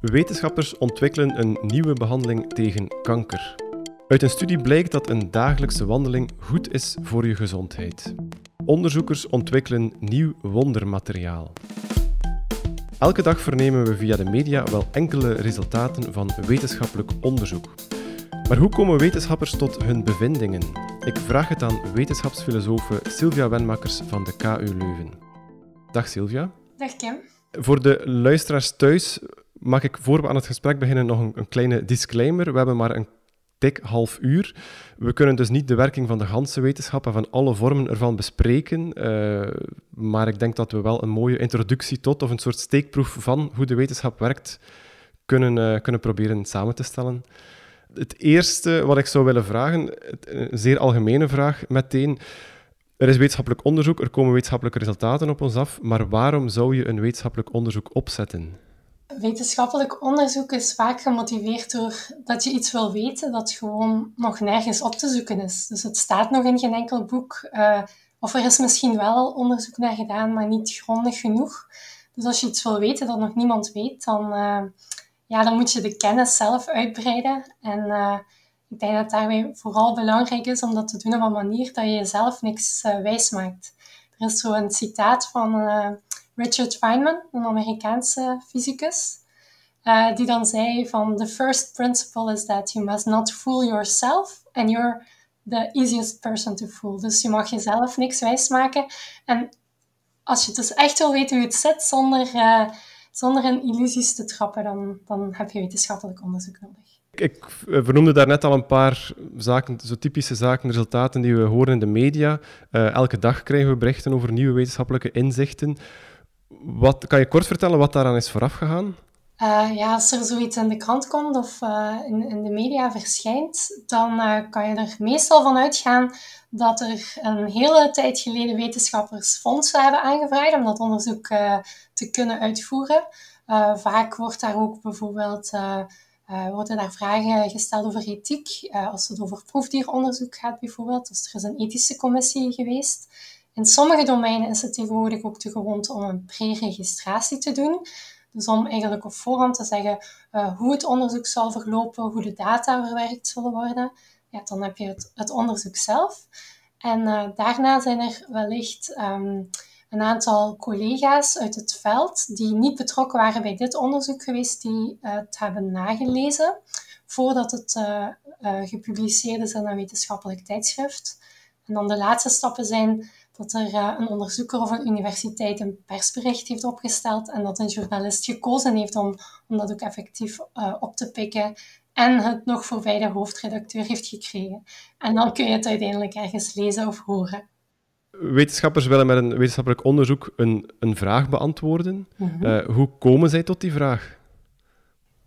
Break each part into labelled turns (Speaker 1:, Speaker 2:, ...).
Speaker 1: Wetenschappers ontwikkelen een nieuwe behandeling tegen kanker. Uit een studie blijkt dat een dagelijkse wandeling goed is voor je gezondheid. Onderzoekers ontwikkelen nieuw wondermateriaal. Elke dag vernemen we via de media wel enkele resultaten van wetenschappelijk onderzoek. Maar hoe komen wetenschappers tot hun bevindingen? Ik vraag het aan wetenschapsfilosofe Sylvia Wenmakers van de KU Leuven. Dag Sylvia.
Speaker 2: Dag Kim.
Speaker 1: Voor de luisteraars thuis mag ik voor we aan het gesprek beginnen nog een, een kleine disclaimer. We hebben maar een dik half uur. We kunnen dus niet de werking van de ganse wetenschap en van alle vormen ervan bespreken. Uh, maar ik denk dat we wel een mooie introductie tot, of een soort steekproef van hoe de wetenschap werkt, kunnen, uh, kunnen proberen samen te stellen. Het eerste wat ik zou willen vragen, een zeer algemene vraag meteen. Er is wetenschappelijk onderzoek, er komen wetenschappelijke resultaten op ons af, maar waarom zou je een wetenschappelijk onderzoek opzetten?
Speaker 2: Wetenschappelijk onderzoek is vaak gemotiveerd door dat je iets wil weten dat gewoon nog nergens op te zoeken is. Dus het staat nog in geen enkel boek. Uh, of er is misschien wel onderzoek naar gedaan, maar niet grondig genoeg. Dus als je iets wil weten dat nog niemand weet, dan, uh, ja, dan moet je de kennis zelf uitbreiden. En uh, ik denk dat daarbij vooral belangrijk is om dat te doen op een manier dat je jezelf niks wijs maakt. Er is zo een citaat van Richard Feynman, een Amerikaanse fysicus, uh, die dan zei van the first principle is that you must not fool yourself and you're the easiest person to fool. Dus je mag jezelf niks wijsmaken. En als je dus echt wil weten hoe het zit zonder, uh, zonder in illusies te trappen, dan, dan heb je wetenschappelijk onderzoek nodig.
Speaker 1: Ik vernoemde daarnet al een paar zaken, zo typische zaken, resultaten die we horen in de media. Uh, elke dag krijgen we berichten over nieuwe wetenschappelijke inzichten. Wat, kan je kort vertellen wat daaraan is voorafgegaan?
Speaker 2: Uh, ja, als er zoiets in de krant komt of in, in, de media verschijnt, dan kan je er meestal van uitgaan dat er een hele tijd geleden wetenschappers fondsen hebben aangevraagd om dat onderzoek te kunnen uitvoeren. vaak wordt daar ook bijvoorbeeld worden daar vragen gesteld over ethiek, als het over proefdieronderzoek gaat bijvoorbeeld. Dus er is een ethische commissie geweest. In sommige domeinen is het tegenwoordig ook te gewond om een pre-registratie te doen. Dus om eigenlijk op voorhand te zeggen hoe het onderzoek zal verlopen, hoe de data verwerkt zullen worden. Ja, dan heb je het, het onderzoek zelf. En daarna zijn er wellicht um, een aantal collega's uit het veld die niet betrokken waren bij dit onderzoek geweest, die het hebben nagelezen voordat het gepubliceerd is in een wetenschappelijk tijdschrift. En dan de laatste stappen zijn dat er uh, een onderzoeker of een universiteit een persbericht heeft opgesteld en dat een journalist gekozen heeft om, om dat ook effectief op te pikken en het nog voorbij de hoofdredacteur heeft gekregen. En dan kun je het uiteindelijk ergens lezen of horen.
Speaker 1: Wetenschappers willen met een wetenschappelijk onderzoek een, een vraag beantwoorden. Mm -hmm. uh, hoe komen zij tot die vraag?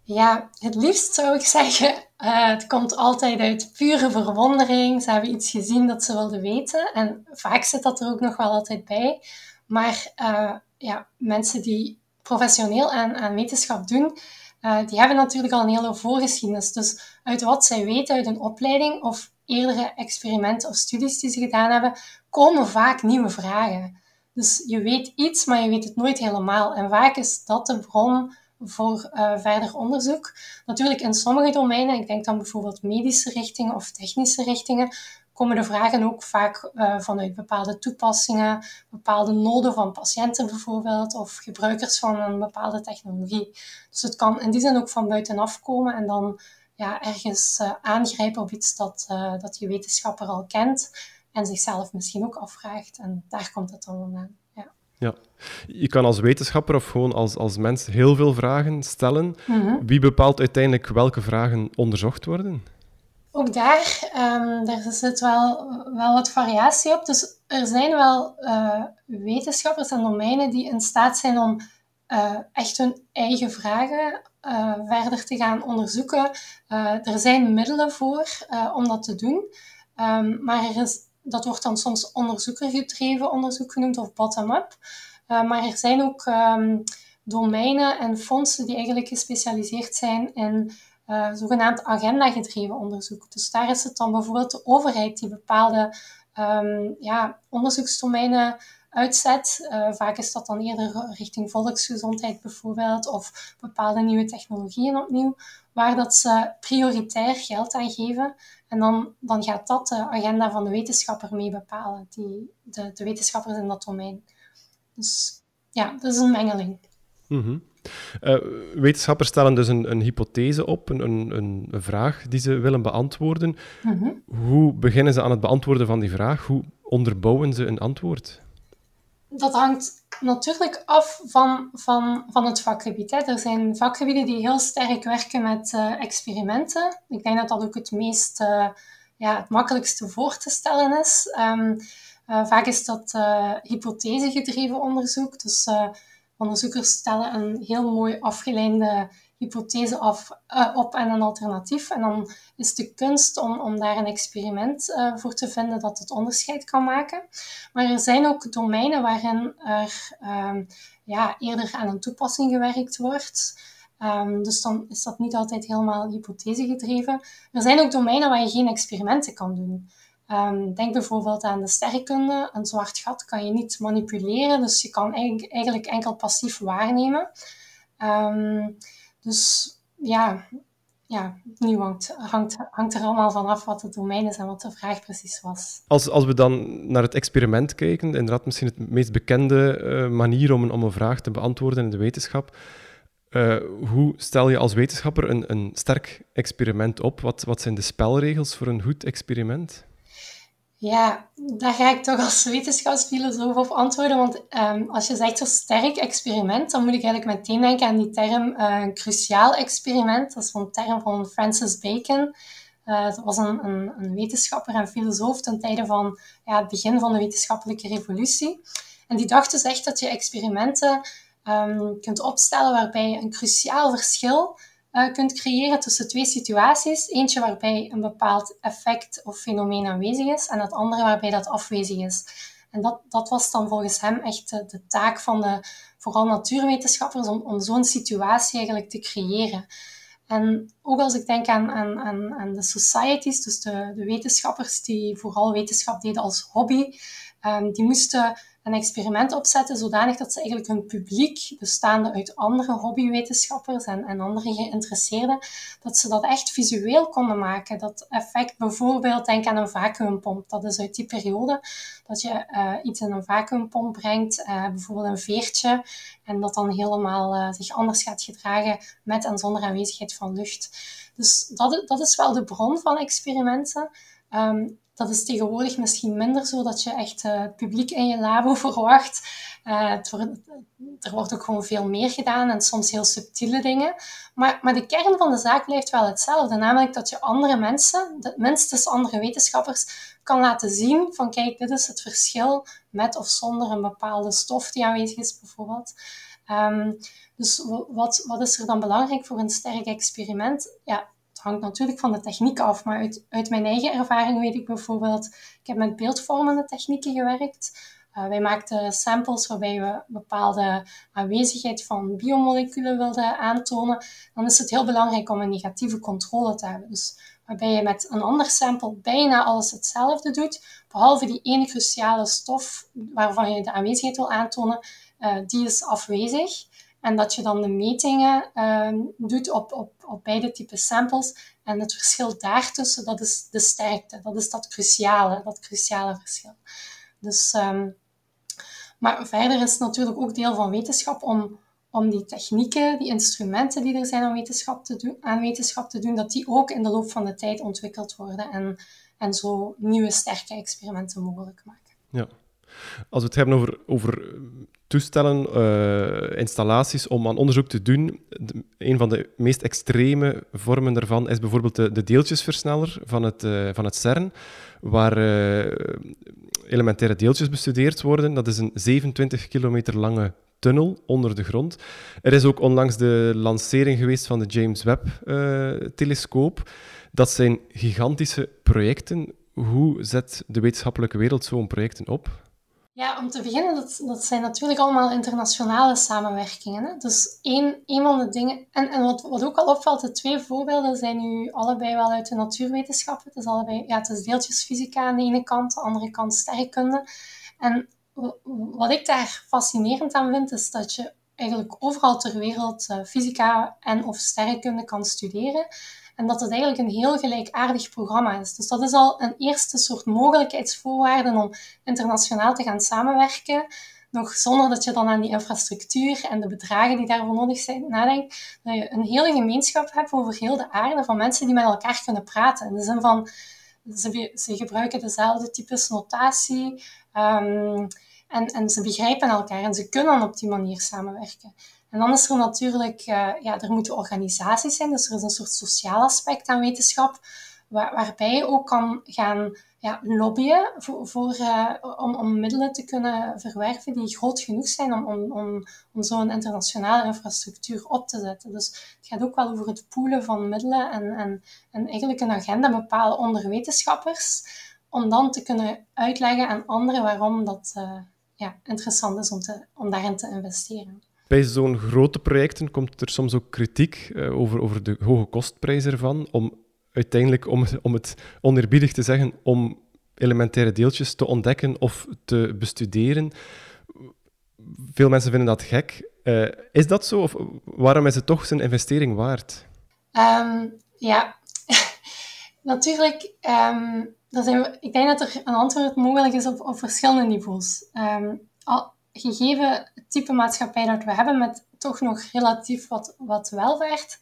Speaker 2: Ja, het liefst zou ik zeggen, uh, het komt altijd uit pure verwondering. Ze hebben iets gezien dat ze wilden weten. En vaak zit dat er ook nog wel altijd bij. Maar uh, ja, mensen die professioneel aan, aan wetenschap doen, uh, die hebben natuurlijk al een hele voorgeschiedenis. Dus uit wat zij weten uit een opleiding of eerdere experimenten of studies die ze gedaan hebben, komen vaak nieuwe vragen. Dus je weet iets, maar je weet het nooit helemaal. En vaak is dat de bron voor uh, verder onderzoek. Natuurlijk in sommige domeinen, ik denk dan bijvoorbeeld medische richtingen of technische richtingen, komen de vragen ook vaak uh, vanuit bepaalde toepassingen, bepaalde noden van patiënten bijvoorbeeld, of gebruikers van een bepaalde technologie. Dus het kan in die zin ook van buitenaf komen en dan ja, ergens uh, aangrijpen op iets dat, dat je wetenschapper al kent en zichzelf misschien ook afvraagt. En daar komt het dan vandaan.
Speaker 1: Ja. Je kan als wetenschapper of gewoon als, als mens heel veel vragen stellen. Mhm. Wie bepaalt uiteindelijk welke vragen onderzocht worden?
Speaker 2: Ook daar, um, daar zit wel, wel wat variatie op. Dus er zijn wel uh, wetenschappers en domeinen die in staat zijn om echt hun eigen vragen uh, verder te gaan onderzoeken. er zijn middelen voor om dat te doen. Um, maar dat wordt dan soms onderzoekergedreven onderzoek genoemd of bottom-up. Maar er zijn ook um, domeinen en fondsen die eigenlijk gespecialiseerd zijn in zogenaamd agenda-gedreven onderzoek. Dus daar is het dan bijvoorbeeld de overheid die bepaalde um, ja, onderzoeksdomeinen uitzet. vaak is dat dan eerder richting volksgezondheid bijvoorbeeld, of bepaalde nieuwe technologieën opnieuw, waar dat ze prioritair geld aan geven. En dan, dan gaat dat de agenda van de wetenschapper mee bepalen, die, de, de wetenschappers in dat domein. Dus ja, dat is een mengeling.
Speaker 1: Mm wetenschappers stellen dus een, een hypothese op, een, een, een, vraag die ze willen beantwoorden. Mhm. Hoe beginnen ze aan het beantwoorden van die vraag? Hoe onderbouwen ze een antwoord?
Speaker 2: Dat hangt natuurlijk af van, van, van het vakgebied. Er zijn vakgebieden die heel sterk werken met uh, experimenten. Ik denk dat dat ook het meest, uh, ja, het makkelijkste voor te stellen is. Um, uh, vaak is dat hypothesegedreven onderzoek. Dus onderzoekers stellen een heel mooi afgeleide hypothese af, uh, op en een alternatief. En dan is de kunst om, om daar een experiment uh, voor te vinden dat het onderscheid kan maken. Maar er zijn ook domeinen waarin er um, ja, eerder aan een toepassing gewerkt wordt. Um, dus dan is dat niet altijd helemaal hypothese gedreven. Er zijn ook domeinen waar je geen experimenten kan doen. Um, denk bijvoorbeeld aan de sterrenkunde. Een zwart gat kan je niet manipuleren, dus je kan eigenlijk enkel passief waarnemen. Dus ja, ja nu hangt, hangt, hangt er allemaal vanaf wat het domein is en wat de vraag precies was.
Speaker 1: Als, als we dan naar het experiment kijken, inderdaad misschien het meest bekende uh, manier om een, om een vraag te beantwoorden in de wetenschap. Uh, hoe stel je als wetenschapper een, een sterk experiment op? Wat, wat zijn de spelregels voor een goed experiment?
Speaker 2: Ja, daar ga ik toch als wetenschapsfilosoof op antwoorden. Want um, als je zegt zo sterk experiment, dan moet ik eigenlijk meteen denken aan die term een cruciaal experiment. Dat is een term van Francis Bacon. Uh, dat was een, een, een, wetenschapper en filosoof ten tijde van ja, het begin van de wetenschappelijke revolutie. En die dacht dus echt dat je experimenten um, kunt opstellen waarbij een cruciaal verschil uh, kunt creëren tussen twee situaties. Eentje waarbij een bepaald effect of fenomeen aanwezig is en het andere waarbij dat afwezig is. En dat, dat was dan volgens hem echt de, taak van de vooral natuurwetenschappers om, om zo'n situatie eigenlijk te creëren. En ook als ik denk aan, aan, aan, de societies, dus de, de wetenschappers die vooral wetenschap deden als hobby, um, die moesten een experiment opzetten zodanig dat ze eigenlijk hun publiek, bestaande uit andere hobbywetenschappers en, en andere geïnteresseerden, dat ze dat echt visueel konden maken. Dat effect bijvoorbeeld, denk aan een vacuümpomp. Dat is uit die periode dat je uh, iets in een vacuümpomp brengt, uh, bijvoorbeeld een veertje, en dat dan helemaal uh, zich anders gaat gedragen met en zonder aanwezigheid van lucht. Dus dat, dat is wel de bron van experimenten. Um, dat is tegenwoordig misschien minder zo dat je echt uh, publiek in je labo verwacht. Het wordt, er wordt ook gewoon veel meer gedaan en soms heel subtiele dingen. Maar, maar de kern van de zaak blijft wel hetzelfde. Namelijk dat je andere mensen, minstens andere wetenschappers, kan laten zien van kijk, dit is het verschil met of zonder een bepaalde stof die aanwezig is bijvoorbeeld. Um, dus wat, wat is er dan belangrijk voor een sterk experiment? Ja, hangt natuurlijk van de techniek af, maar uit, uit mijn eigen ervaring weet ik bijvoorbeeld, ik heb met beeldvormende technieken gewerkt. Uh, wij maakten samples waarbij we bepaalde aanwezigheid van biomoleculen wilden aantonen. Dan is het heel belangrijk om een negatieve controle te hebben. Dus waarbij je met een ander sample bijna alles hetzelfde doet, behalve die ene cruciale stof waarvan je de aanwezigheid wil aantonen, uh, die is afwezig. En dat je dan de metingen uh, doet op, op, op beide typen samples. En het verschil daartussen, dat is de sterkte. Dat is dat cruciale, dat cruciale verschil. Dus, um, maar verder is het natuurlijk ook deel van wetenschap om, om die technieken, die instrumenten die er zijn aan wetenschap, te doen, aan wetenschap te doen, dat die ook in de loop van de tijd ontwikkeld worden en, en zo nieuwe sterke experimenten mogelijk maken.
Speaker 1: Ja. Als we het hebben over, over toestellen, uh, installaties om aan onderzoek te doen. een van de meest extreme vormen daarvan is bijvoorbeeld de, de deeltjesversneller van het, uh, van het CERN, waar uh, elementaire deeltjes bestudeerd worden. Dat is een 27 kilometer lange tunnel onder de grond. Er is ook onlangs de lancering geweest van de James Webb-telescoop. dat zijn gigantische projecten. Hoe zet de wetenschappelijke wereld zo'n projecten op?
Speaker 2: Ja, om te beginnen, dat, dat zijn natuurlijk allemaal internationale samenwerkingen. Hè? Dus één, één van de dingen... En, en wat, wat ook al opvalt, de twee voorbeelden zijn nu allebei wel uit de natuurwetenschappen. Het is, allebei, ja, het is deeltjesfysica aan de ene kant, de andere kant sterrenkunde. En wat ik daar fascinerend aan vind, is dat je eigenlijk overal ter wereld uh, fysica en of sterrenkunde kan studeren. En dat het eigenlijk een heel gelijkaardig programma is. Dus dat is al een eerste soort mogelijkheidsvoorwaarde om internationaal te gaan samenwerken. Nog zonder dat je dan aan die infrastructuur en de bedragen die daarvoor nodig zijn nadenkt. Dat je een hele gemeenschap hebt over heel de aarde van mensen die met elkaar kunnen praten. In de zin van, ze, ze gebruiken dezelfde types notatie. Um, en, en ze begrijpen elkaar en ze kunnen op die manier samenwerken. En dan is er natuurlijk, uh, ja, er moeten organisaties zijn, dus er is een soort sociaal aspect aan wetenschap, waar, waarbij je ook kan gaan ja, lobbyen voor, uh, om, om middelen te kunnen verwerven die groot genoeg zijn om, om, om, om zo'n internationale infrastructuur op te zetten. Dus het gaat ook wel over het poelen van middelen en, en, en eigenlijk een agenda bepalen onder wetenschappers, om dan te kunnen uitleggen aan anderen waarom dat, uh, ja, interessant is om, te, om daarin te investeren.
Speaker 1: Bij zo'n grote projecten komt er soms ook kritiek uh, over, over de hoge kostprijs ervan, om uiteindelijk, om, om het oneerbiedig te zeggen, om elementaire deeltjes te ontdekken of te bestuderen. Veel mensen vinden dat gek. Uh, is dat zo? Of waarom is het toch zijn investering waard?
Speaker 2: Um, ja, natuurlijk um, zijn ik denk dat er een antwoord mogelijk is op, op verschillende niveaus. Um, al, gegeven het type maatschappij dat we hebben, met toch nog relatief wat, wat welvaart,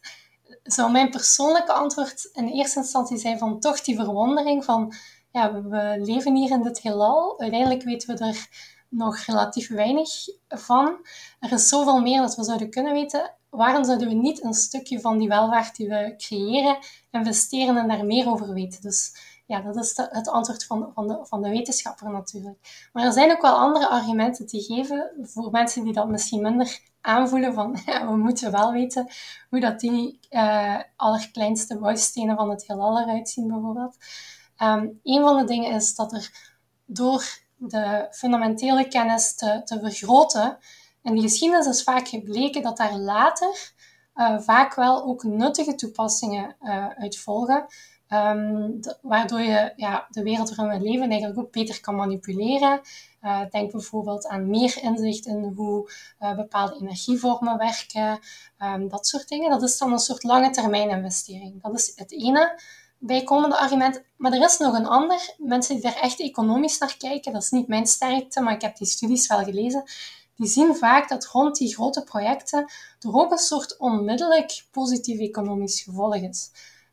Speaker 2: zou mijn persoonlijke antwoord in eerste instantie zijn van toch die verwondering van, ja, we leven hier in dit heelal. Uiteindelijk weten we er nog relatief weinig van. Er is zoveel meer dat we zouden kunnen weten. Waarom zouden we niet een stukje van die welvaart die we creëren investeren en daar meer over weten? Dus ja, dat is het antwoord van, van, de, van de wetenschapper natuurlijk. Maar er zijn ook wel andere argumenten te geven voor mensen die dat misschien minder aanvoelen van we moeten wel weten hoe dat die uh, allerkleinste bouwstenen van het heelal eruit zien bijvoorbeeld. Um, een van de dingen is dat er door de fundamentele kennis te, te vergroten, en die geschiedenis is vaak gebleken dat daar later uh, vaak wel ook nuttige toepassingen uh, uit volgen. Um, waardoor je ja, de wereld waarin we leven eigenlijk ook beter kan manipuleren. Uh, denk bijvoorbeeld aan meer inzicht in hoe uh, bepaalde energievormen werken, um, dat soort dingen. Dat is dan een soort lange termijn investering. Dat is het ene bijkomende argument. Maar er is nog een ander. Mensen die daar echt economisch naar kijken, dat is niet mijn sterkte, maar ik heb die studies wel gelezen. Die zien vaak dat rond die grote projecten er ook een soort onmiddellijk positief economisch gevolg is.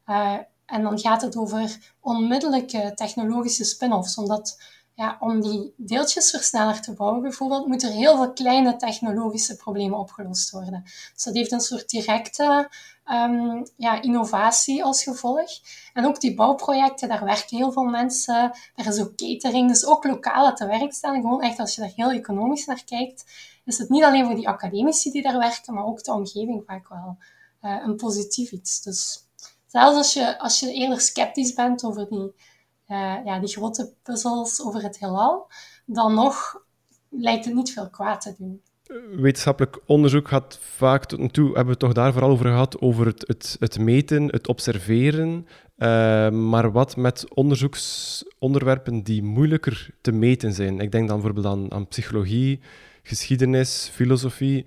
Speaker 2: Uh, en dan gaat het over onmiddellijke technologische spin-offs. Omdat ja, om die deeltjesversneller te bouwen bijvoorbeeld, moeten er heel veel kleine technologische problemen opgelost worden. Dus dat heeft een soort directe um, ja, innovatie als gevolg. En ook die bouwprojecten, daar werken heel veel mensen. Er is ook catering, dus ook lokale te werk stellen. Gewoon echt als je daar heel economisch naar kijkt, is het niet alleen voor die academici die daar werken, maar ook de omgeving vaak wel uh, een positief iets. Dus zelfs als je, als je eerder sceptisch bent over die, uh, ja, die grote puzzels over het heelal, dan nog lijkt het niet veel kwaad te doen.
Speaker 1: Wetenschappelijk onderzoek gaat vaak tot nu toe, hebben we het toch daar vooral over gehad, over het, het, het meten, het observeren. Uh, maar wat met onderzoeksonderwerpen die moeilijker te meten zijn? Ik denk dan bijvoorbeeld aan, psychologie, geschiedenis, filosofie.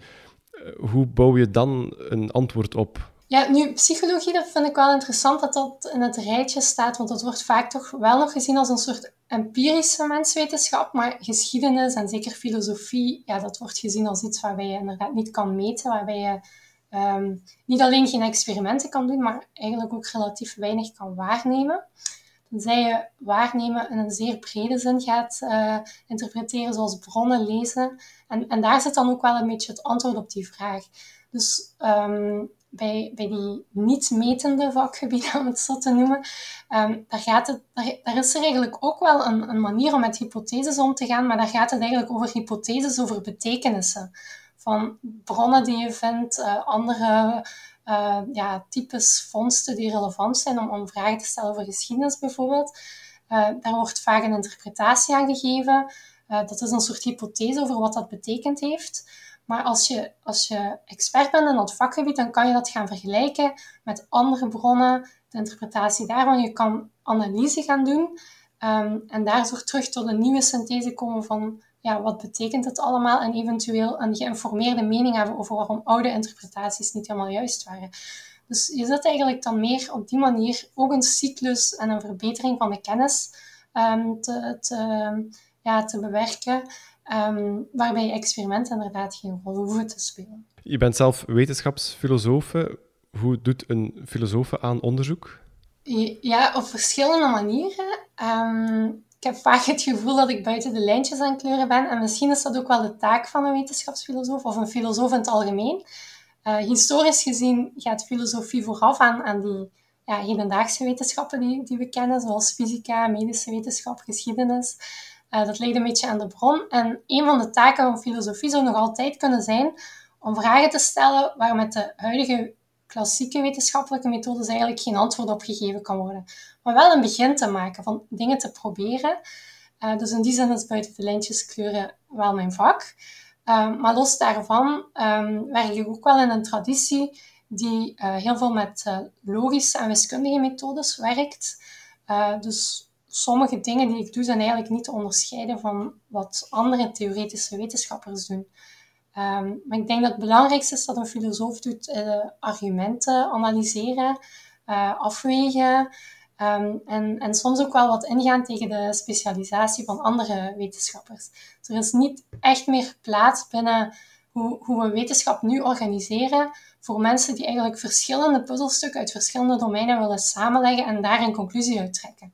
Speaker 1: Uh, hoe bouw je dan een antwoord op?
Speaker 2: Ja, nu, psychologie, dat vind ik wel interessant dat dat in het rijtje staat, want dat wordt vaak toch wel nog gezien als een soort empirische menswetenschap, maar geschiedenis en zeker filosofie, ja, dat wordt gezien als iets waarbij je inderdaad niet kan meten, waarbij je um, niet alleen geen experimenten kan doen, maar eigenlijk ook relatief weinig kan waarnemen. Tenzij je waarnemen in een zeer brede zin gaat uh, interpreteren, zoals bronnen lezen. En, en daar zit dan ook wel een beetje het antwoord op die vraag. Dus um, bij, die niet-metende vakgebieden, om het zo te noemen, um, daar, gaat het, daar, is er eigenlijk ook wel een, een, manier om met hypotheses om te gaan, maar daar gaat het eigenlijk over hypotheses over betekenissen. Van bronnen die je vindt, uh, andere uh, ja, types vondsten die relevant zijn om, om vragen te stellen over geschiedenis bijvoorbeeld. Uh, daar wordt vaak een interpretatie aan gegeven. dat is een soort hypothese over wat dat betekend heeft. Maar als je, als je expert bent in dat vakgebied, dan kan je dat gaan vergelijken met andere bronnen, de interpretatie daarvan. Je kan analyse gaan doen um, en daardoor terug tot een nieuwe synthese komen van ja, wat betekent het allemaal en eventueel een geïnformeerde mening hebben over waarom oude interpretaties niet helemaal juist waren. Dus je zit eigenlijk dan meer op die manier ook een cyclus en een verbetering van de kennis um, te, te, ja, te bewerken, um, waarbij experimenten inderdaad geen rol hoeven te spelen.
Speaker 1: Je bent zelf wetenschapsfilosoof. Hoe doet een filosoof aan onderzoek?
Speaker 2: Ja, op verschillende manieren. Um, ik heb vaak het gevoel dat ik buiten de lijntjes aan kleuren ben. En misschien is dat ook wel de taak van een wetenschapsfilosoof of een filosoof in het algemeen. Uh, historisch gezien gaat filosofie vooraf aan, aan die ja, hedendaagse wetenschappen die, die we kennen, zoals fysica, medische wetenschap, geschiedenis. Uh, dat ligt een beetje aan de bron. En een van de taken van filosofie zou nog altijd kunnen zijn om vragen te stellen waar met de huidige klassieke wetenschappelijke methodes eigenlijk geen antwoord op gegeven kan worden. Maar wel een begin te maken van dingen te proberen. Uh, dus in die zin is buiten de lijntjes kleuren wel mijn vak. Uh, maar los daarvan um, werk ik ook wel in een traditie die heel veel met logische en wiskundige methodes werkt. dus sommige dingen die ik doe zijn eigenlijk niet te onderscheiden van wat andere theoretische wetenschappers doen. Um, maar ik denk dat het belangrijkste is dat een filosoof doet uh, argumenten analyseren, uh, afwegen um, en, en soms ook wel wat ingaan tegen de specialisatie van andere wetenschappers. er is niet echt meer plaats binnen hoe, hoe we wetenschap nu organiseren voor mensen die eigenlijk verschillende puzzelstukken uit verschillende domeinen willen samenleggen en daar een conclusie uit trekken.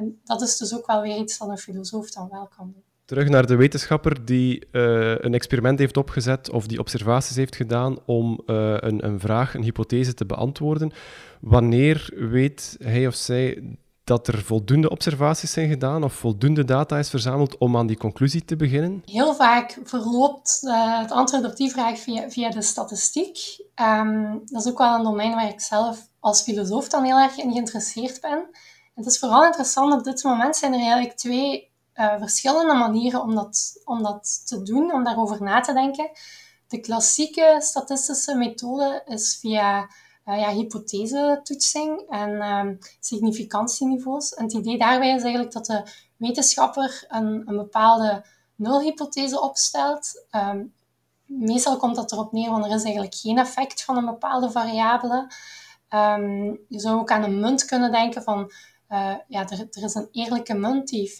Speaker 2: En dat is dus ook wel weer iets dat een filosoof dan wel kan doen
Speaker 1: terug naar de wetenschapper die uh, een experiment heeft opgezet of die observaties heeft gedaan om uh, een, een, vraag, een hypothese te beantwoorden. Wanneer weet hij of zij dat er voldoende observaties zijn gedaan of voldoende data is verzameld om aan die conclusie te beginnen?
Speaker 2: Heel vaak verloopt uh, het antwoord op die vraag via, via de statistiek. Um, dat is ook wel een domein waar ik zelf als filosoof dan heel erg in geïnteresseerd ben. Het is vooral interessant op dit moment zijn er eigenlijk twee uh, verschillende manieren om dat, om dat te doen, om daarover na te denken. De klassieke statistische methode is via uh, ja, hypothesetoetsing en uh, significantieniveaus. En het idee daarbij is eigenlijk dat de wetenschapper een, een bepaalde nulhypothese opstelt. Um, meestal komt dat erop neer, want er is eigenlijk geen effect van een bepaalde variabele. Um, je zou ook aan een munt kunnen denken van uh, ja, er, er, is een eerlijke munt die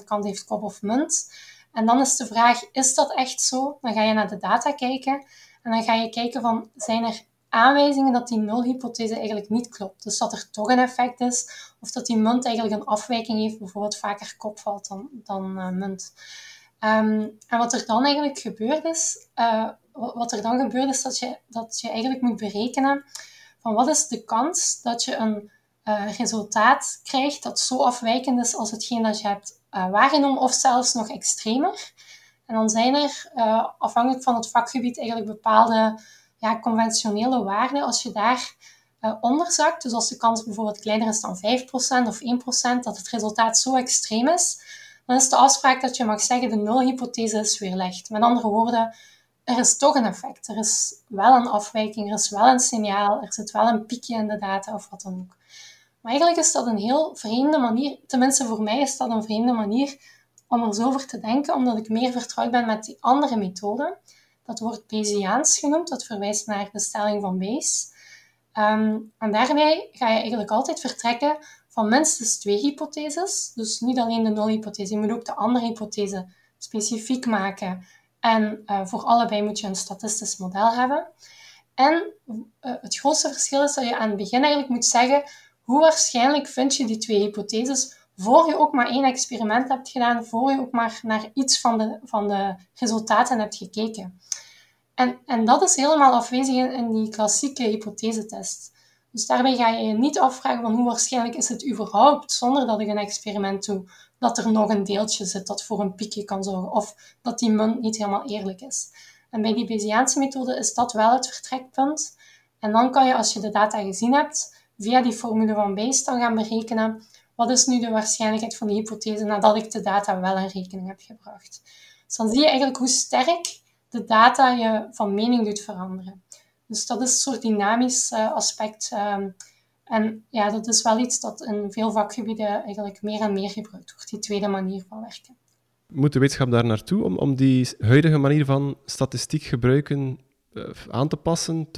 Speaker 2: 50% kans heeft kop of munt. En dan is de vraag, is dat echt zo? Dan ga je naar de data kijken en dan ga je kijken van, zijn er aanwijzingen dat die nulhypothese eigenlijk niet klopt? Dus dat er toch een effect is, of dat die munt eigenlijk een afwijking heeft, bijvoorbeeld vaker kop valt dan, dan uh, munt. Um, en wat er dan eigenlijk gebeurt is, uh, wat er dan gebeurt is dat je, dat je eigenlijk moet berekenen van wat is de kans dat je een uh, resultaat krijgt dat zo afwijkend is als hetgeen dat je hebt uh, waargenomen, of zelfs nog extremer. En dan zijn er, uh, afhankelijk van het vakgebied, eigenlijk bepaalde ja, conventionele waarden. Als je daar onderzakt, dus als de kans bijvoorbeeld kleiner is dan 5% of 1%, dat het resultaat zo extreem is, dan is de afspraak dat je mag zeggen de nulhypothese is weerlegd. Met andere woorden, er is toch een effect. Er is wel een afwijking, er is wel een signaal, er zit wel een piekje in de data of wat dan ook. Eigenlijk is dat een heel vreemde manier, tenminste voor mij is dat een vreemde manier om er zo over te denken, omdat ik meer vertrouwd ben met die andere methode. Dat wordt Bayesiaans genoemd, dat verwijst naar de stelling van Bayes. Um, en daarbij ga je eigenlijk altijd vertrekken van minstens twee hypotheses. Dus niet alleen de nulhypothese, je moet ook de andere hypothese specifiek maken. En uh, voor allebei moet je een statistisch model hebben. En uh, het grootste verschil is dat je aan het begin eigenlijk moet zeggen hoe waarschijnlijk vind je die twee hypotheses voor je ook maar één experiment hebt gedaan, voor je ook maar naar iets van de, van de resultaten hebt gekeken. En, en dat is helemaal afwezig in, die klassieke hypothesetest. Dus daarbij ga je je niet afvragen van hoe waarschijnlijk is het überhaupt, zonder dat ik een experiment doe, dat er nog een deeltje zit dat voor een piekje kan zorgen, of dat die munt niet helemaal eerlijk is. En bij die Bayesiaanse methode is dat wel het vertrekpunt. En dan kan je, als je de data gezien hebt, via die formule van Bayes dan gaan berekenen wat is nu de waarschijnlijkheid van de hypothese nadat ik de data wel in rekening heb gebracht. Dus dan zie je eigenlijk hoe sterk de data je van mening doet veranderen. Dus dat is een soort dynamisch uh, aspect. Um, en ja, dat is wel iets dat in veel vakgebieden eigenlijk meer en meer gebruikt wordt, die tweede manier van werken.
Speaker 1: Moet de wetenschap daar naartoe om, om die huidige manier van statistiek gebruiken uh, aan te passen,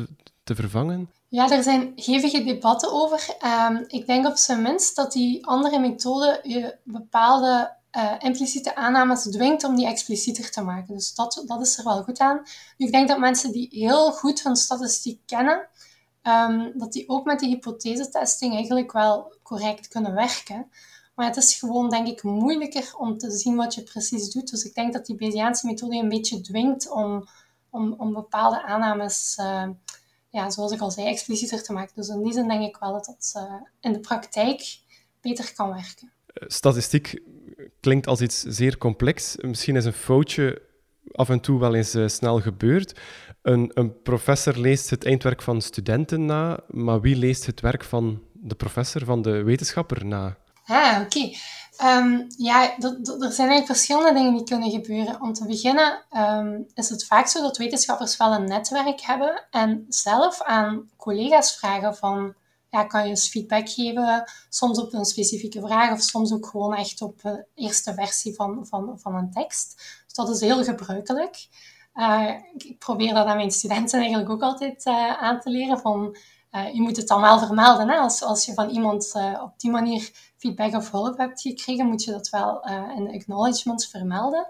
Speaker 1: te vervangen?
Speaker 2: Ja, er zijn hevige debatten over. Um, ik denk op zijn minst dat die andere methode je bepaalde uh, impliciete aannames dwingt om die explicieter te maken. Dus dat, dat is er wel goed aan. ik denk dat mensen die heel goed hun statistiek kennen, um, dat die ook met die hypothesetesting eigenlijk wel correct kunnen werken. Maar het is gewoon, denk ik, moeilijker om te zien wat je precies doet. Dus ik denk dat die Bayesiaanse methode een beetje dwingt om, om, om bepaalde aannames, uh, ja, zoals ik al zei, explicieter te maken. Dus in die zin denk ik wel dat dat uh, in de praktijk beter kan werken.
Speaker 1: Statistiek klinkt als iets zeer complex. Misschien is een foutje af en toe wel eens uh, snel gebeurd. Een, een, professor leest het eindwerk van studenten na, maar wie leest het werk van de professor, van de wetenschapper na?
Speaker 2: Ah, oké. Ehm, ja, er zijn eigenlijk verschillende dingen die kunnen gebeuren. Om te beginnen um, is het vaak zo dat wetenschappers wel een netwerk hebben en zelf aan collega's vragen van ja, kan je eens feedback geven, soms op een specifieke vraag of soms ook gewoon echt op de eerste versie van, van, van een tekst. Dus dat is heel gebruikelijk. Uh, ik probeer dat aan mijn studenten eigenlijk ook altijd uh, aan te leren. Van, uh, je moet het dan wel vermelden. Hè? Als, als je van iemand op die manier feedback of hulp hebt gekregen, moet je dat wel in de acknowledgements vermelden.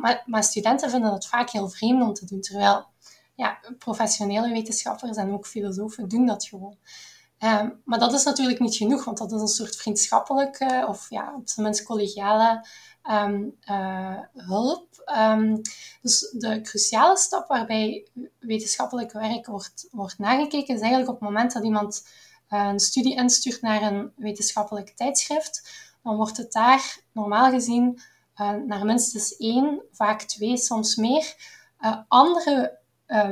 Speaker 2: maar, maar studenten vinden dat vaak heel vreemd om te doen. Terwijl ja, professionele wetenschappers en ook filosofen doen dat gewoon. Um, maar dat is natuurlijk niet genoeg, want dat is een soort vriendschappelijke of ja, op zijn minst collegiale um, uh, hulp. Um, dus de cruciale stap waarbij wetenschappelijk werk wordt, wordt nagekeken, is eigenlijk op het moment dat iemand uh, een studie instuurt naar een wetenschappelijk tijdschrift, dan wordt het daar normaal gezien uh, naar minstens één, vaak twee, soms meer, andere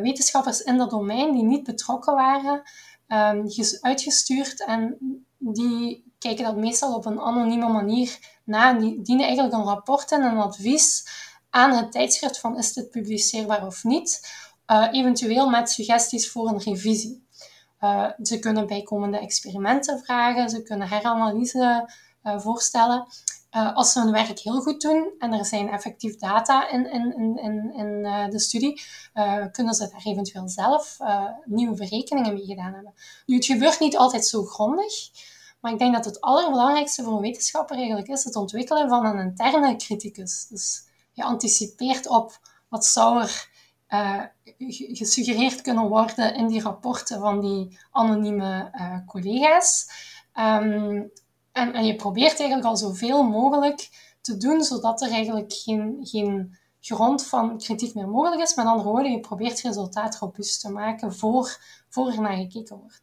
Speaker 2: wetenschappers in dat domein die niet betrokken waren, um, uitgestuurd en die kijken dat meestal op een anonieme manier na. Die dienen eigenlijk een rapport en een advies aan het tijdschrift van is dit publiceerbaar of niet, uh, eventueel met suggesties voor een revisie. Uh, ze kunnen bijkomende experimenten vragen, ze kunnen heranalyse uh, voorstellen. Als ze hun werk heel goed doen en er zijn effectief data in, in, in, in de studie, kunnen ze daar eventueel zelf nieuwe berekeningen mee gedaan hebben. Nu, het gebeurt niet altijd zo grondig, maar ik denk dat het allerbelangrijkste voor een wetenschapper eigenlijk is het ontwikkelen van een interne criticus. Dus je anticipeert op wat zou er gesuggereerd kunnen worden in die rapporten van die anonieme collega's. Um, en, en je probeert eigenlijk al zoveel mogelijk te doen, zodat er eigenlijk geen, geen grond van kritiek meer mogelijk is. Met andere woorden, je probeert resultaat robuust te maken voor, voor er naar gekeken wordt.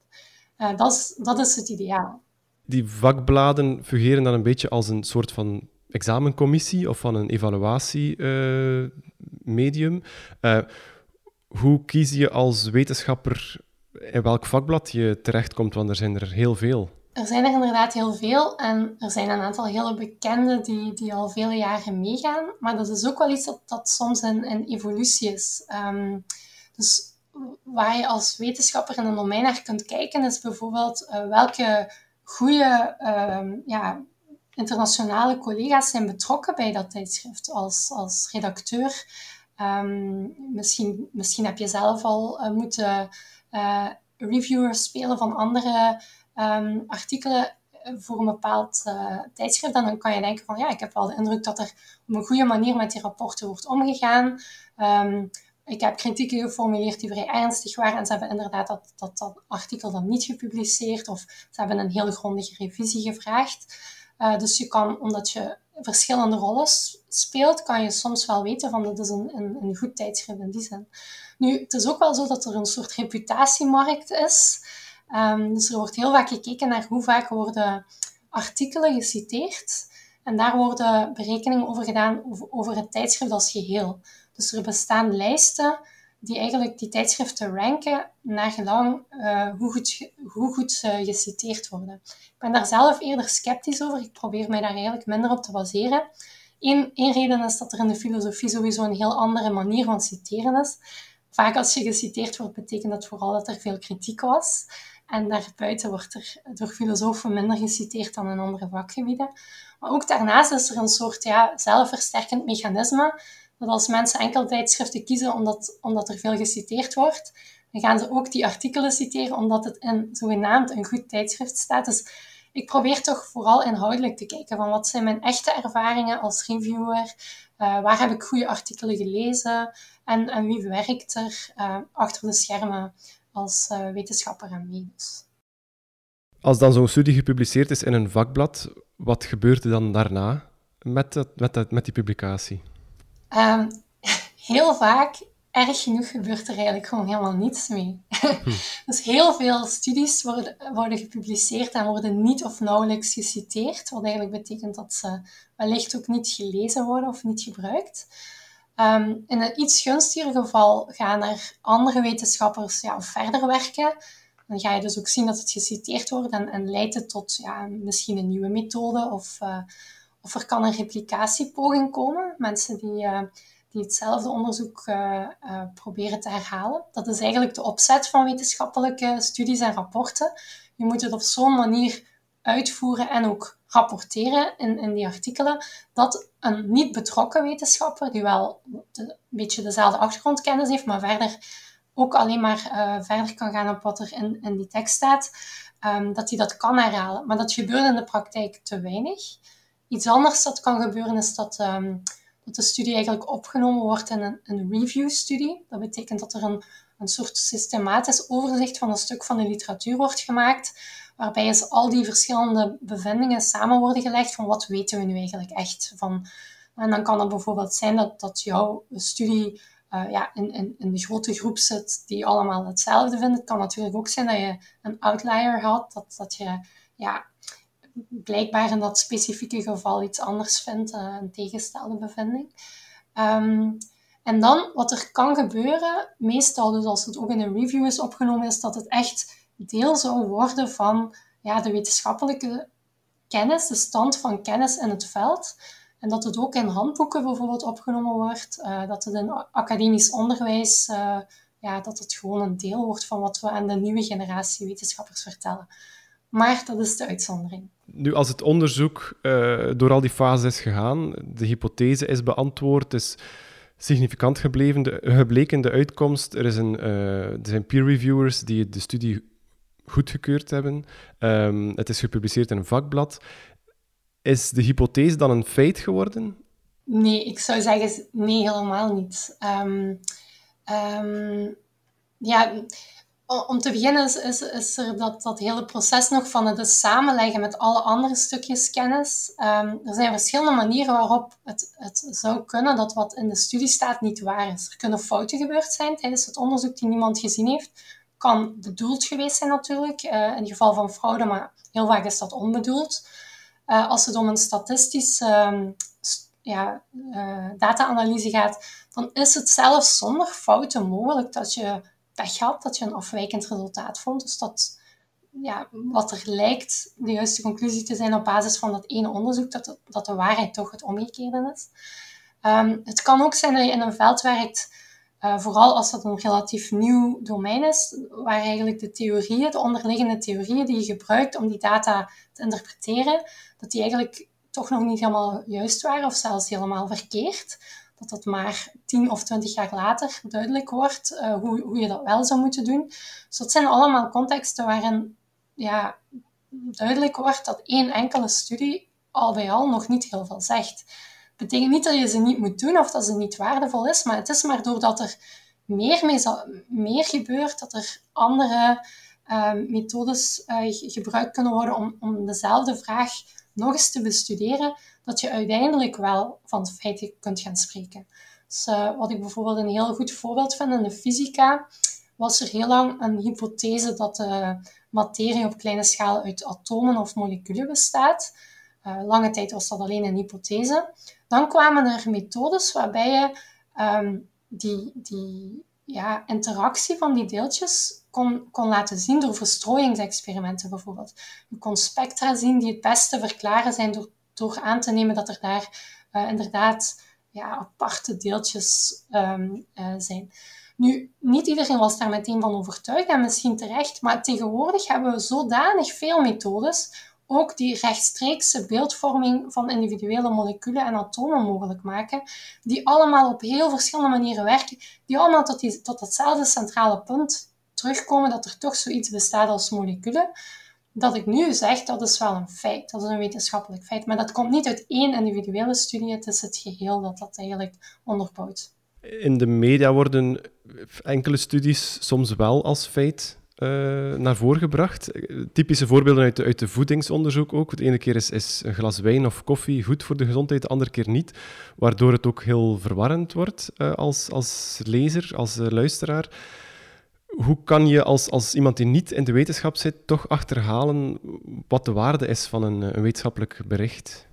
Speaker 2: Uh, dat, is, dat is het ideaal.
Speaker 1: Die vakbladen fungeren dan een beetje als een soort van examencommissie of van een evaluatiemedium. Uh, uh, hoe kies je als wetenschapper in welk vakblad je terechtkomt? Want er zijn er heel veel.
Speaker 2: Er zijn er inderdaad heel veel en er zijn een aantal hele bekende die, die al vele jaren meegaan. Maar dat is ook wel iets dat, soms een, een evolutie is. Um, dus waar je als wetenschapper in een domein naar kunt kijken, is bijvoorbeeld uh, welke goede um, ja, internationale collega's zijn betrokken bij dat tijdschrift als, als redacteur. Um, misschien, misschien heb je zelf al uh, moeten uh, reviewers spelen van andere um, artikelen eh, voor een bepaald tijdschrift. Dan kan je denken van ja, ik heb wel de indruk dat er op een goede manier met die rapporten wordt omgegaan. Ik heb kritieken geformuleerd die vrij ernstig waren en ze hebben inderdaad dat, dat, artikel dan niet gepubliceerd of ze hebben een heel grondige revisie gevraagd. Uh, dus je kan, omdat je verschillende rollen speelt, kan je soms wel weten van dat is een, een, een goed tijdschrift in die zin. Nu, het is ook wel zo dat er een soort reputatiemarkt is. Um, dus er wordt heel vaak gekeken naar hoe vaak worden artikelen geciteerd. En daar worden berekeningen over gedaan over, het tijdschrift als geheel. Dus er bestaan lijsten die eigenlijk die tijdschriften ranken naar gelang uh, hoe, goed, hoe goed ze geciteerd worden. Ik ben daar zelf eerder sceptisch over. Ik probeer mij daar eigenlijk minder op te baseren. Eén, reden is dat er in de filosofie sowieso een heel andere manier van citeren is. Vaak als je geciteerd wordt, betekent dat vooral dat er veel kritiek was. en daarbuiten wordt er door filosofen minder geciteerd dan in andere vakgebieden. Maar ook daarnaast is er een soort ja, zelfversterkend mechanisme, dat als mensen enkel tijdschriften kiezen omdat, omdat er veel geciteerd wordt, dan gaan ze ook die artikelen citeren omdat het in zogenaamd een goed tijdschrift staat. Dus ik probeer toch vooral inhoudelijk te kijken van wat zijn mijn echte ervaringen als reviewer, uh, waar heb ik goede artikelen gelezen en, en wie werkt er uh, achter de schermen als uh, wetenschapper en medus.
Speaker 1: Als dan zo'n studie gepubliceerd is in een vakblad, wat gebeurt er dan daarna met, met, met die publicatie?
Speaker 2: Um, heel vaak erg genoeg gebeurt er eigenlijk gewoon helemaal niets mee. Hm. dus heel veel studies worden, worden gepubliceerd en worden niet of nauwelijks geciteerd, wat eigenlijk betekent dat ze wellicht ook niet gelezen worden of niet gebruikt. Ehm, in een iets gunstiger geval gaan er andere wetenschappers ja, verder werken. Dan ga je dus ook zien dat het geciteerd wordt en, en leidt het tot ja, misschien een nieuwe methode of, uh, of er kan een replicatiepoging komen. Mensen die... Uh, die hetzelfde onderzoek uh, uh, proberen te herhalen. Dat is eigenlijk de opzet van wetenschappelijke studies en rapporten. Je moet het op zo'n manier uitvoeren en ook rapporteren in, in die artikelen, dat een niet betrokken wetenschapper, die wel een beetje dezelfde achtergrondkennis heeft, maar verder ook alleen maar verder kan gaan op wat er in, in die tekst staat, um, dat hij dat kan herhalen. Maar dat gebeurt in de praktijk te weinig. Iets anders dat kan gebeuren is dat um, dat de studie eigenlijk opgenomen wordt in een, een review-studie. Dat betekent dat er een, een soort systematisch overzicht van een stuk van de literatuur wordt gemaakt, waarbij eens al die verschillende bevindingen samen worden gelegd van wat weten we nu eigenlijk echt van. En dan kan het bijvoorbeeld zijn dat, dat jouw studie uh, ja, in, in, in de grote groep zit die allemaal hetzelfde vinden. Het kan natuurlijk ook zijn dat je een outlier had, dat, dat je ja, blijkbaar in dat specifieke geval iets anders vindt, uh, een tegenstelde bevinding. Um, en dan, wat er kan gebeuren, meestal dus als het ook in een review is opgenomen, is dat het echt deel zou worden van ja, de wetenschappelijke kennis, de stand van kennis in het veld. En dat het ook in handboeken bijvoorbeeld opgenomen wordt, uh, dat het in academisch onderwijs, uh, ja, dat het gewoon een deel wordt van wat we aan de nieuwe generatie wetenschappers vertellen. Maar dat is de uitzondering.
Speaker 1: Nu, als het onderzoek uh, door al die fases is gegaan, de hypothese is beantwoord, is significant gebleven, de, gebleken de uitkomst, er, is een, uh, er zijn peer reviewers die de studie goedgekeurd hebben, um, het is gepubliceerd in een vakblad. Is de hypothese dan een feit geworden?
Speaker 2: Nee, ik zou zeggen nee, helemaal niet. Um, um, ja, om te beginnen is, is, is, er dat, dat hele proces nog van het samenleggen met alle andere stukjes kennis. Um, er zijn verschillende manieren waarop het, het zou kunnen dat wat in de studie staat niet waar is. Er kunnen fouten gebeurd zijn tijdens het onderzoek die niemand gezien heeft. Kan bedoeld geweest zijn natuurlijk, uh, in het geval van fraude, maar heel vaak is dat onbedoeld. Uh, als het om een statistische um, ja, uh, data-analyse gaat, dan is het zelfs zonder fouten mogelijk dat je pech had, dat je een afwijkend resultaat vond. Dus dat ja, wat er lijkt de juiste conclusie te zijn op basis van dat ene onderzoek, dat de, dat de waarheid toch het omgekeerde is. Um, het kan ook zijn dat je in een veld werkt, uh, vooral als dat een relatief nieuw domein is, waar eigenlijk de theorieën, de onderliggende theorieën die je gebruikt om die data te interpreteren, dat die eigenlijk toch nog niet helemaal juist waren of zelfs helemaal verkeerd dat maar tien of twintig jaar later duidelijk wordt uh, hoe, hoe je dat wel zou moeten doen. Dus dat zijn allemaal contexten waarin ja, duidelijk wordt dat één enkele studie al bij al nog niet heel veel zegt. Dat betekent niet dat je ze niet moet doen of dat ze niet waardevol is, maar het is maar doordat er meer, mee meer gebeurt, dat er andere uh, methodes uh, gebruikt kunnen worden om, om dezelfde vraag nog eens te bestuderen, dat je uiteindelijk wel van feiten kunt gaan spreken. Dus, uh, wat ik bijvoorbeeld een heel goed voorbeeld vind in de fysica, was er heel lang een hypothese dat de materie op kleine schaal uit atomen of moleculen bestaat. Uh, lange tijd was dat alleen een hypothese. Dan kwamen er methodes waarbij je um, die, die ja, interactie van die deeltjes kon, kon laten zien door verstrooiingsexperimenten bijvoorbeeld. Je kon spectra zien die het beste verklaren zijn door, door aan te nemen dat er daar uh, inderdaad ja, aparte deeltjes um, uh, zijn. Nu, niet iedereen was daar meteen van overtuigd en misschien terecht, maar tegenwoordig hebben we zodanig veel methodes, ook die rechtstreekse beeldvorming van individuele moleculen en atomen mogelijk maken, die allemaal op heel verschillende manieren werken, die allemaal tot, die, tot datzelfde centrale punt terugkomen dat er toch zoiets bestaat als moleculen. Dat ik nu zeg, dat is wel een feit, dat is een wetenschappelijk feit, maar dat komt niet uit één individuele studie, het is het geheel dat dat eigenlijk onderbouwt.
Speaker 1: In de media worden enkele studies soms wel als feit uh, naar voren gebracht. Typische voorbeelden uit de, uit de voedingsonderzoek ook. De ene keer is, is, een glas wijn of koffie goed voor de gezondheid, de andere keer niet. Waardoor het ook heel verwarrend wordt uh, als, als lezer, als uh, luisteraar. Hoe kan je als, als iemand die niet in de wetenschap zit, toch achterhalen wat de waarde is van een, een wetenschappelijk bericht?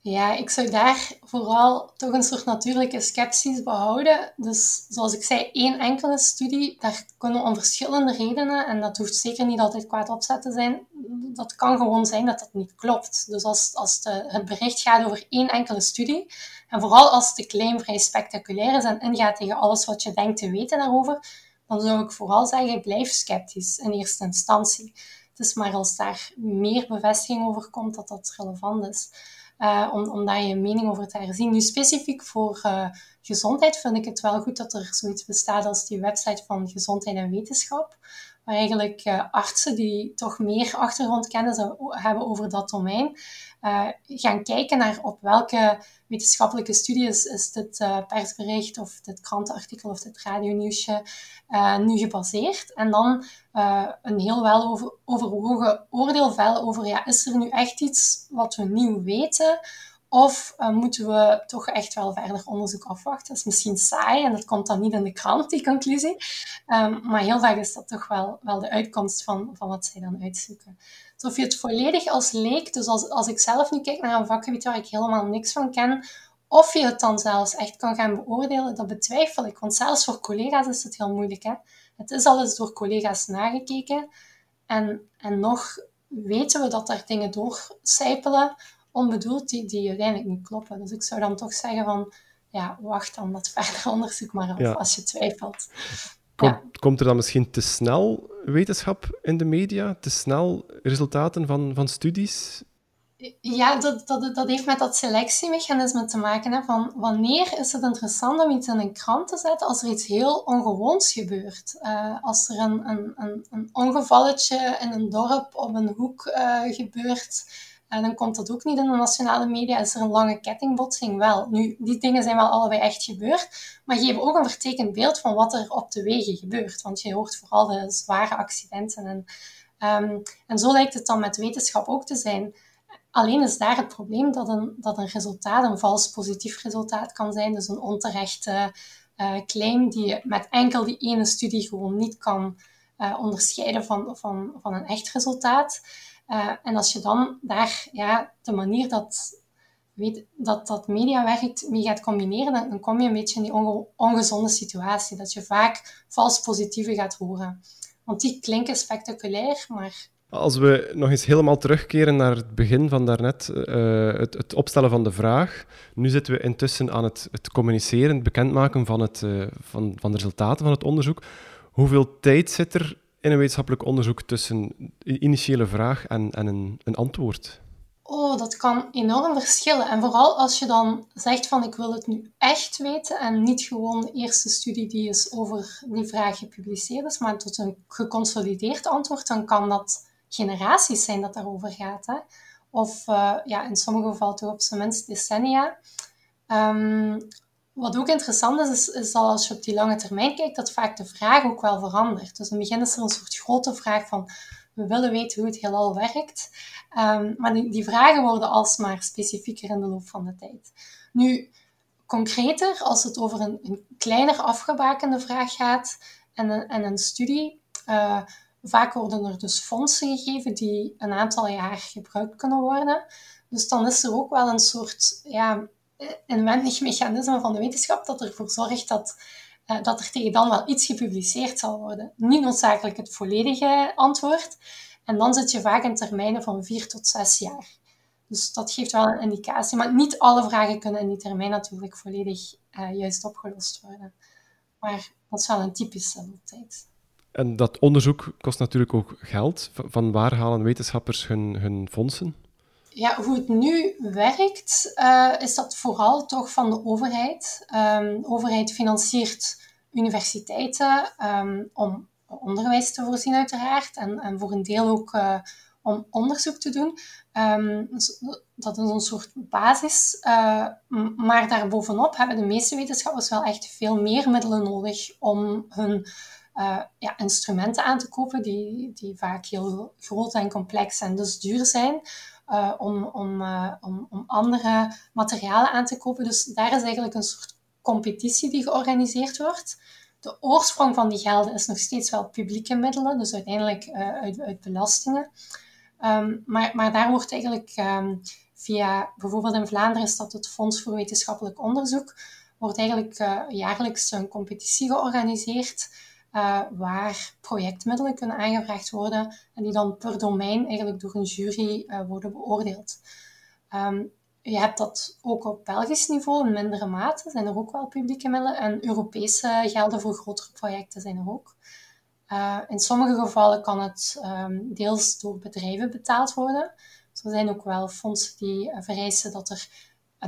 Speaker 2: Ja, ik zou daar vooral toch een soort natuurlijke sceptisch behouden. Dus zoals ik zei, één enkele studie, daar kunnen om verschillende redenen, en dat hoeft zeker niet altijd kwaad opzet te zijn, dat kan gewoon zijn dat dat niet klopt. Dus als, als het bericht gaat over één enkele studie, en vooral als de claim vrij spectaculair is en ingaat tegen alles wat je denkt te weten daarover, dan zou ik vooral zeggen, blijf sceptisch in eerste instantie. Het is maar als daar meer bevestiging over komt dat dat relevant is. Uh, om, om daar je mening over te herzien. Nu, specifiek voor uh, gezondheid vind ik het wel goed dat er zoiets bestaat als die website van Gezondheid en Wetenschap, waar eigenlijk uh, artsen die toch meer achtergrondkennis hebben over dat domein, gaan kijken naar op welke wetenschappelijke studies is dit persbericht of dit krantenartikel of dit radionieuwsje nu gebaseerd. En dan een heel wel over, overwogen oordeel vellen over, ja, is er nu echt iets wat we nieuw weten? Of uh, moeten we toch echt wel verder onderzoek afwachten? Dat is misschien saai en dat komt dan niet in de krant, die conclusie. Um, maar heel vaak is dat toch wel, wel de uitkomst van, van wat zij dan uitzoeken. Dus of je het volledig als leek, dus als, als ik zelf nu kijk naar een vakgebied waar ik helemaal niks van ken, of je het dan zelfs echt kan gaan beoordelen, dat betwijfel ik. Want zelfs voor collega's is het heel moeilijk. Hè? Het is al eens door collega's nagekeken. En, en nog weten we dat er dingen doorcijpelen onbedoeld die, die uiteindelijk niet kloppen. Dus ik zou dan toch zeggen van, ja, wacht dan met verder onderzoek maar af als je twijfelt.
Speaker 1: Komt, komt er dan misschien te snel wetenschap in de media? Te snel resultaten van, van studies?
Speaker 2: Ja, dat, dat, dat heeft met dat selectiemechanisme te maken. Hè, van wanneer is het interessant om iets in een krant te zetten als er iets heel ongewoons gebeurt? Uh, als er een, een, een, een, ongevalletje in een dorp op een hoek uh, gebeurt, en dan komt dat ook niet in de nationale media. Is er een lange kettingbotsing? Wel, nu, die dingen zijn wel allebei echt gebeurd, maar geven ook een vertekend beeld van wat er op de wegen gebeurt. Want je hoort vooral de zware accidenten. En, um, en zo lijkt het dan met wetenschap ook te zijn. Alleen is daar het probleem dat een, dat een resultaat een vals positief resultaat kan zijn. Dus een onterechte uh, claim die je met enkel die ene studie gewoon niet kan uh, onderscheiden van, van, van een echt resultaat. Uh, en als je dan daar ja, de manier dat, weet, dat, dat media werkt mee gaat combineren, dan, kom je een beetje in die onge ongezonde situatie. Dat je vaak vals positieve gaat horen. Want die klinken spectaculair, maar
Speaker 1: als we nog eens helemaal terugkeren naar het begin van daarnet, uh, het, het, opstellen van de vraag. Nu zitten we intussen aan het, het communiceren, het bekendmaken van, het, uh, van, van de resultaten van het onderzoek. Hoeveel tijd zit er in een wetenschappelijk onderzoek tussen een initiële vraag en, en een, een antwoord?
Speaker 2: Oh, dat kan enorm verschillen. En vooral als je dan zegt van ik wil het nu echt weten en niet gewoon de eerste studie die is over die vraag gepubliceerd is, maar tot een geconsolideerd antwoord, dan kan dat generaties zijn dat daarover gaat. Hè? Of uh, ja, in sommige gevallen toch op zijn minst decennia. Um, wat ook interessant is, is, dat als je op die lange termijn kijkt, dat vaak de vraag ook wel verandert. Dus in het begin is er een soort grote vraag van, we willen weten hoe het heelal werkt. Um, maar die, vragen worden alsmaar specifieker in de loop van de tijd. Nu, concreter, als het over een, een kleiner afgebakende vraag gaat en een, en een studie, uh, vaak worden er dus fondsen gegeven die een aantal jaar gebruikt kunnen worden. Dus dan is er ook wel een soort ja, inwendig mechanisme van de wetenschap dat ervoor zorgt dat, uh, dat er tegen dan wel iets gepubliceerd zal worden. Niet noodzakelijk het volledige antwoord. En dan zit je vaak in termijnen van vier tot zes jaar. Dus dat geeft wel een indicatie. Maar niet alle vragen kunnen in die termijn natuurlijk volledig uh, juist opgelost worden. maar dat is wel een typische tijd.
Speaker 1: En dat onderzoek kost natuurlijk ook geld. Van waar halen wetenschappers hun, hun fondsen?
Speaker 2: Ja, hoe het nu werkt, uh, is dat vooral toch van de overheid. Um, de overheid financiert universiteiten um, om onderwijs te voorzien, uiteraard. En, en voor een deel ook uh, om onderzoek te doen. Um, dat is een soort basis. Uh, maar daarbovenop hebben de meeste wetenschappers wel echt veel meer middelen nodig om hun ja, instrumenten aan te kopen, die, die vaak heel groot en complex en dus duur zijn. Uh, om, om, uh, om, om andere materialen aan te kopen. Dus daar is eigenlijk een soort competitie die georganiseerd wordt. De oorsprong van die gelden is nog steeds wel publieke middelen, dus uiteindelijk uit, uit belastingen. Um, maar, maar daar wordt eigenlijk um, via, bijvoorbeeld in Vlaanderen is het Fonds voor Wetenschappelijk Onderzoek, wordt eigenlijk jaarlijks een competitie georganiseerd uh, waar projectmiddelen kunnen aangevraagd worden en die dan per domein eigenlijk door een jury uh, worden beoordeeld. Um, je hebt dat ook op Belgisch niveau in mindere mate, zijn er ook wel publieke middelen en Europese gelden voor grotere projecten zijn er ook. Uh, in sommige gevallen kan het um, deels door bedrijven betaald worden. Dus er zijn ook wel fondsen die vereisen dat er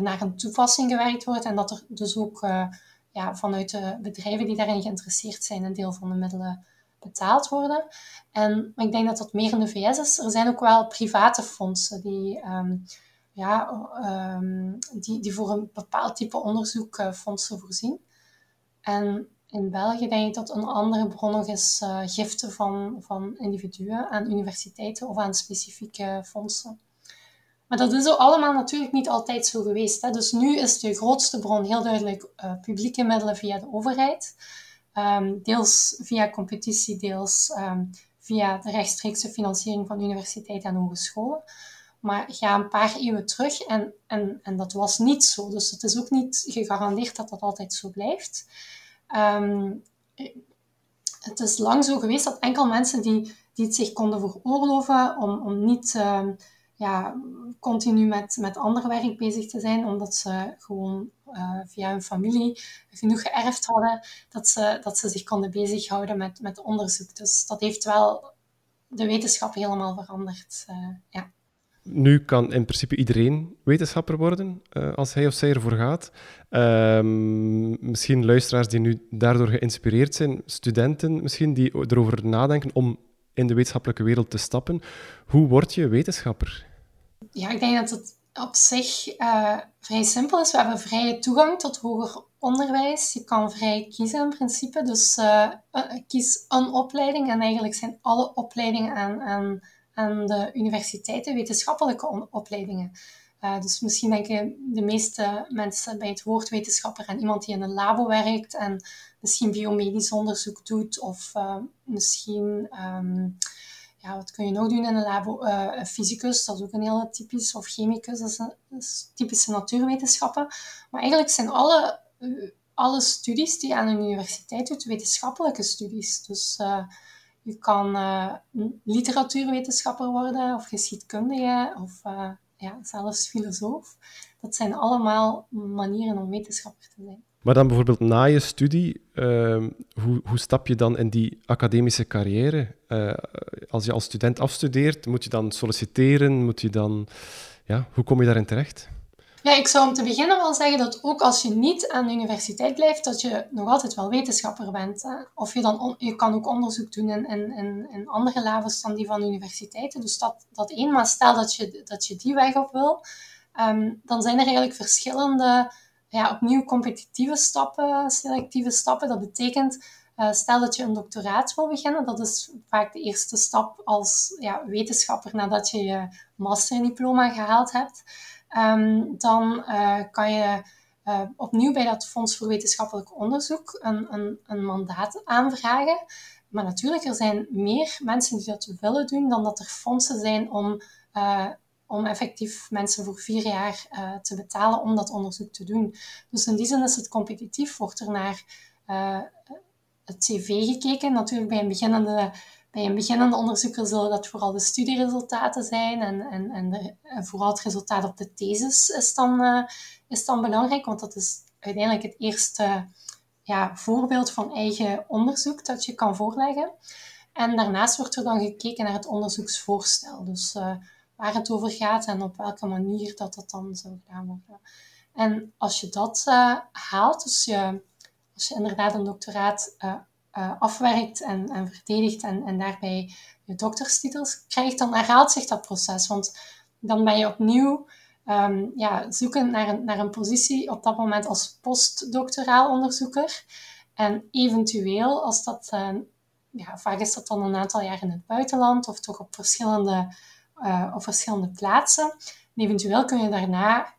Speaker 2: naar een toepassing gewerkt wordt en dat er dus ook ja, vanuit de bedrijven die daarin geïnteresseerd zijn een deel van de middelen betaald worden. En ik denk dat dat meer in de VS is. Er zijn ook wel private fondsen die, um, ja, um, die, die voor een bepaald type onderzoek fondsen voorzien. En in België denk ik dat een andere bron nog is uh, giften van, van individuen aan universiteiten of aan specifieke fondsen. Maar dat is allemaal natuurlijk niet altijd zo geweest. Hè. Dus nu is de grootste bron heel duidelijk uh, publieke middelen via de overheid. Um, deels via competitie, deels um, via de rechtstreekse financiering van universiteiten en hogescholen. Maar ga een paar eeuwen terug en, en, en dat was niet zo. Dus het is ook niet gegarandeerd dat dat altijd zo blijft. Um, het is lang zo geweest dat enkel mensen die, die het zich konden veroorloven om, om niet ja, continu met, met ander werk bezig te zijn, omdat ze gewoon uh, via hun familie genoeg geërfd hadden, dat ze, dat ze zich konden bezighouden met, met onderzoek. Dus dat heeft wel de wetenschap helemaal veranderd. Uh, ja.
Speaker 1: Nu kan in principe iedereen wetenschapper worden uh, als hij of zij ervoor gaat. Uh, misschien luisteraars die nu daardoor geïnspireerd zijn, studenten misschien die erover nadenken om in de wetenschappelijke wereld te stappen. Hoe word je wetenschapper?
Speaker 2: Ja, ik denk dat het op zich uh, vrij simpel is. We hebben vrije toegang tot hoger onderwijs. Je kan vrij kiezen in principe. Dus uh, kies een opleiding en eigenlijk zijn alle opleidingen aan, aan aan de universiteiten, wetenschappelijke opleidingen. Dus misschien denken de meeste mensen bij het woord wetenschapper aan iemand die in een labo werkt en misschien biomedisch onderzoek doet of misschien, um, ja, wat kun je nog doen in een labo? Uh, fysicus, dat is ook een heel typisch, of chemicus, dat is, typische natuurwetenschappen. Maar eigenlijk zijn alle, alle studies die je aan een universiteit doet, wetenschappelijke studies. Dus je kan uh, literatuurwetenschapper worden of geschiedkundige of ja, zelfs filosoof. Dat zijn allemaal manieren om wetenschapper te zijn.
Speaker 1: Maar dan bijvoorbeeld na je studie, uh, hoe, hoe stap je dan in die academische carrière? Uh, als je als student afstudeert, moet je dan solliciteren? Moet je dan, ja, hoe kom je daarin terecht?
Speaker 2: Ja, ik zou om te beginnen wel zeggen dat ook als je niet aan de universiteit blijft, dat je nog altijd wel wetenschapper bent. Hè. Of je, dan je kan ook onderzoek doen in, in, in, andere labs dan die van universiteiten. Dus dat, dat één, maar stel dat je, dat je die weg op wil, um, dan zijn er eigenlijk verschillende, ja, opnieuw competitieve stappen, selectieve stappen. Dat betekent, uh, stel dat je een doctoraat wil beginnen, dat is vaak de eerste stap als ja, wetenschapper nadat je je masterdiploma gehaald hebt. Um, dan uh, kan je uh, opnieuw bij dat Fonds voor Wetenschappelijk Onderzoek een, een, een, mandaat aanvragen. Maar natuurlijk, er zijn meer mensen die dat willen doen dan dat er fondsen zijn om, om effectief mensen voor vier jaar te betalen om dat onderzoek te doen. Dus in die zin is het competitief, wordt er naar het cv gekeken. Natuurlijk bij een beginnende bij een beginnende onderzoeker zullen dat vooral de studieresultaten zijn en, en, en, de, vooral het resultaat op de thesis is dan, uh, is dan belangrijk, want dat is uiteindelijk het eerste ja, voorbeeld van eigen onderzoek dat je kan voorleggen. En daarnaast wordt er dan gekeken naar het onderzoeksvoorstel. Dus waar het over gaat en op welke manier dat dat dan zou gedaan worden. En als je dat uh, haalt, dus je, als je inderdaad een doctoraat uh, afwerkt en, en verdedigt en, en daarbij je dokterstitels krijgt, dan herhaalt zich dat proces. Want dan ben je opnieuw um, ja, zoeken naar een, naar een positie op dat moment als postdoctoraal onderzoeker. En eventueel, als dat, ja, vaak is dat dan een aantal jaar in het buitenland of toch op verschillende, uh, op verschillende plaatsen. En eventueel kun je daarna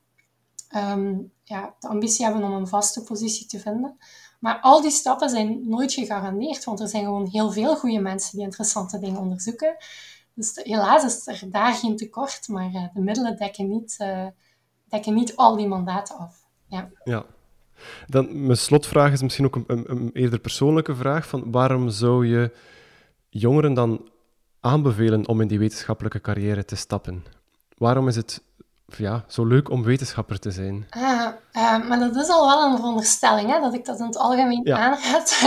Speaker 2: um, ja, de ambitie hebben om een vaste positie te vinden. Maar al die stappen zijn nooit gegarandeerd, want er zijn gewoon heel veel goede mensen die interessante dingen onderzoeken. Dus helaas is er daar geen tekort, maar uh, de middelen dekken niet, uh, dekken niet al die mandaten af. Ja.
Speaker 1: ja. Dan, mijn slotvraag is misschien ook een, een, een, eerder persoonlijke vraag. Van waarom zou je jongeren dan aanbevelen om in die wetenschappelijke carrière te stappen? Waarom is het ja, zo leuk om wetenschapper te zijn.
Speaker 2: Ah, uh, maar dat is al wel een veronderstelling, hè, dat ik dat in het algemeen ja. aanraad.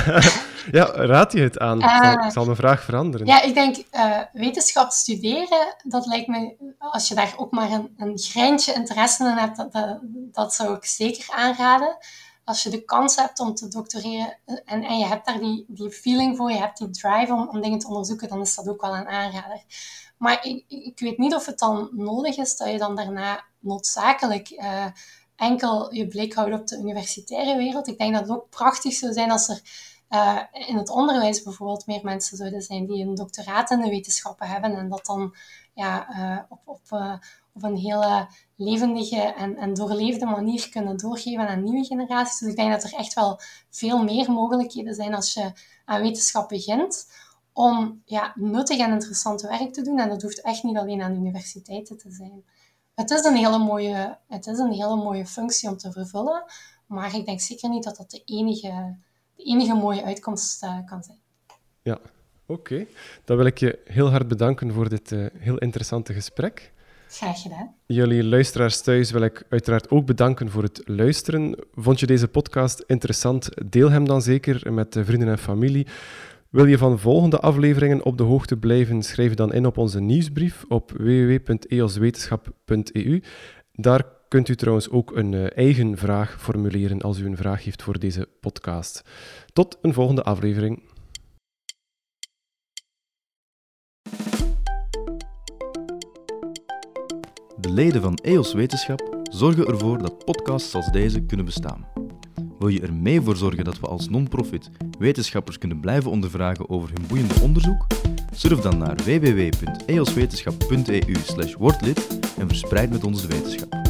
Speaker 1: ja, raad je het aan? Uh, zal, zal mijn vraag veranderen.
Speaker 2: Ja, ik denk, uh, wetenschap studeren, dat lijkt me, als je daar ook maar een, een greintje interesse in hebt, dat, dat, dat, zou ik zeker aanraden. Als je de kans hebt om te doctoreren en, en je hebt daar die, die feeling voor, je hebt die drive om, om dingen te onderzoeken, dan is dat ook wel een aanrader. Maar ik, ik weet niet of het dan nodig is dat je dan daarna noodzakelijk uh, enkel je blik houdt op de universitaire wereld. Ik denk dat het ook prachtig zou zijn als er uh, in het onderwijs bijvoorbeeld meer mensen zouden zijn die een doctoraat in de wetenschappen hebben en dat dan ja, op, op, op een hele levendige en, en doorleefde manier kunnen doorgeven aan nieuwe generaties. Dus ik denk dat er echt wel veel meer mogelijkheden zijn als je aan wetenschap begint om ja, nuttig en interessant werk te doen. En dat hoeft echt niet alleen aan universiteiten te zijn. Het is een hele mooie, het is een hele mooie functie om te vervullen, maar ik denk zeker niet dat dat de enige, de enige mooie uitkomst uh, kan zijn.
Speaker 1: Ja, oké. Dan wil ik je heel hard bedanken voor dit uh, heel interessante gesprek.
Speaker 2: Graag gedaan.
Speaker 1: Jullie luisteraars thuis wil ik uiteraard ook bedanken voor het luisteren. Vond je deze podcast interessant? Deel hem dan zeker met vrienden en familie. Wil je van volgende afleveringen op de hoogte blijven? Schrijf dan in op onze nieuwsbrief op www.eoswetenschap.eu. Daar kunt u trouwens ook een uh, eigen vraag formuleren als u een vraag heeft voor deze podcast. Tot een volgende aflevering.
Speaker 3: De leden van EOS Wetenschap zorgen ervoor dat podcasts als deze kunnen bestaan. Wil je er mee voor zorgen dat we als non-profit wetenschappers kunnen blijven ondervragen over hun boeiende onderzoek? Surf dan naar www.eoswetenschap.eu/wordlid en verspreid met ons de wetenschap.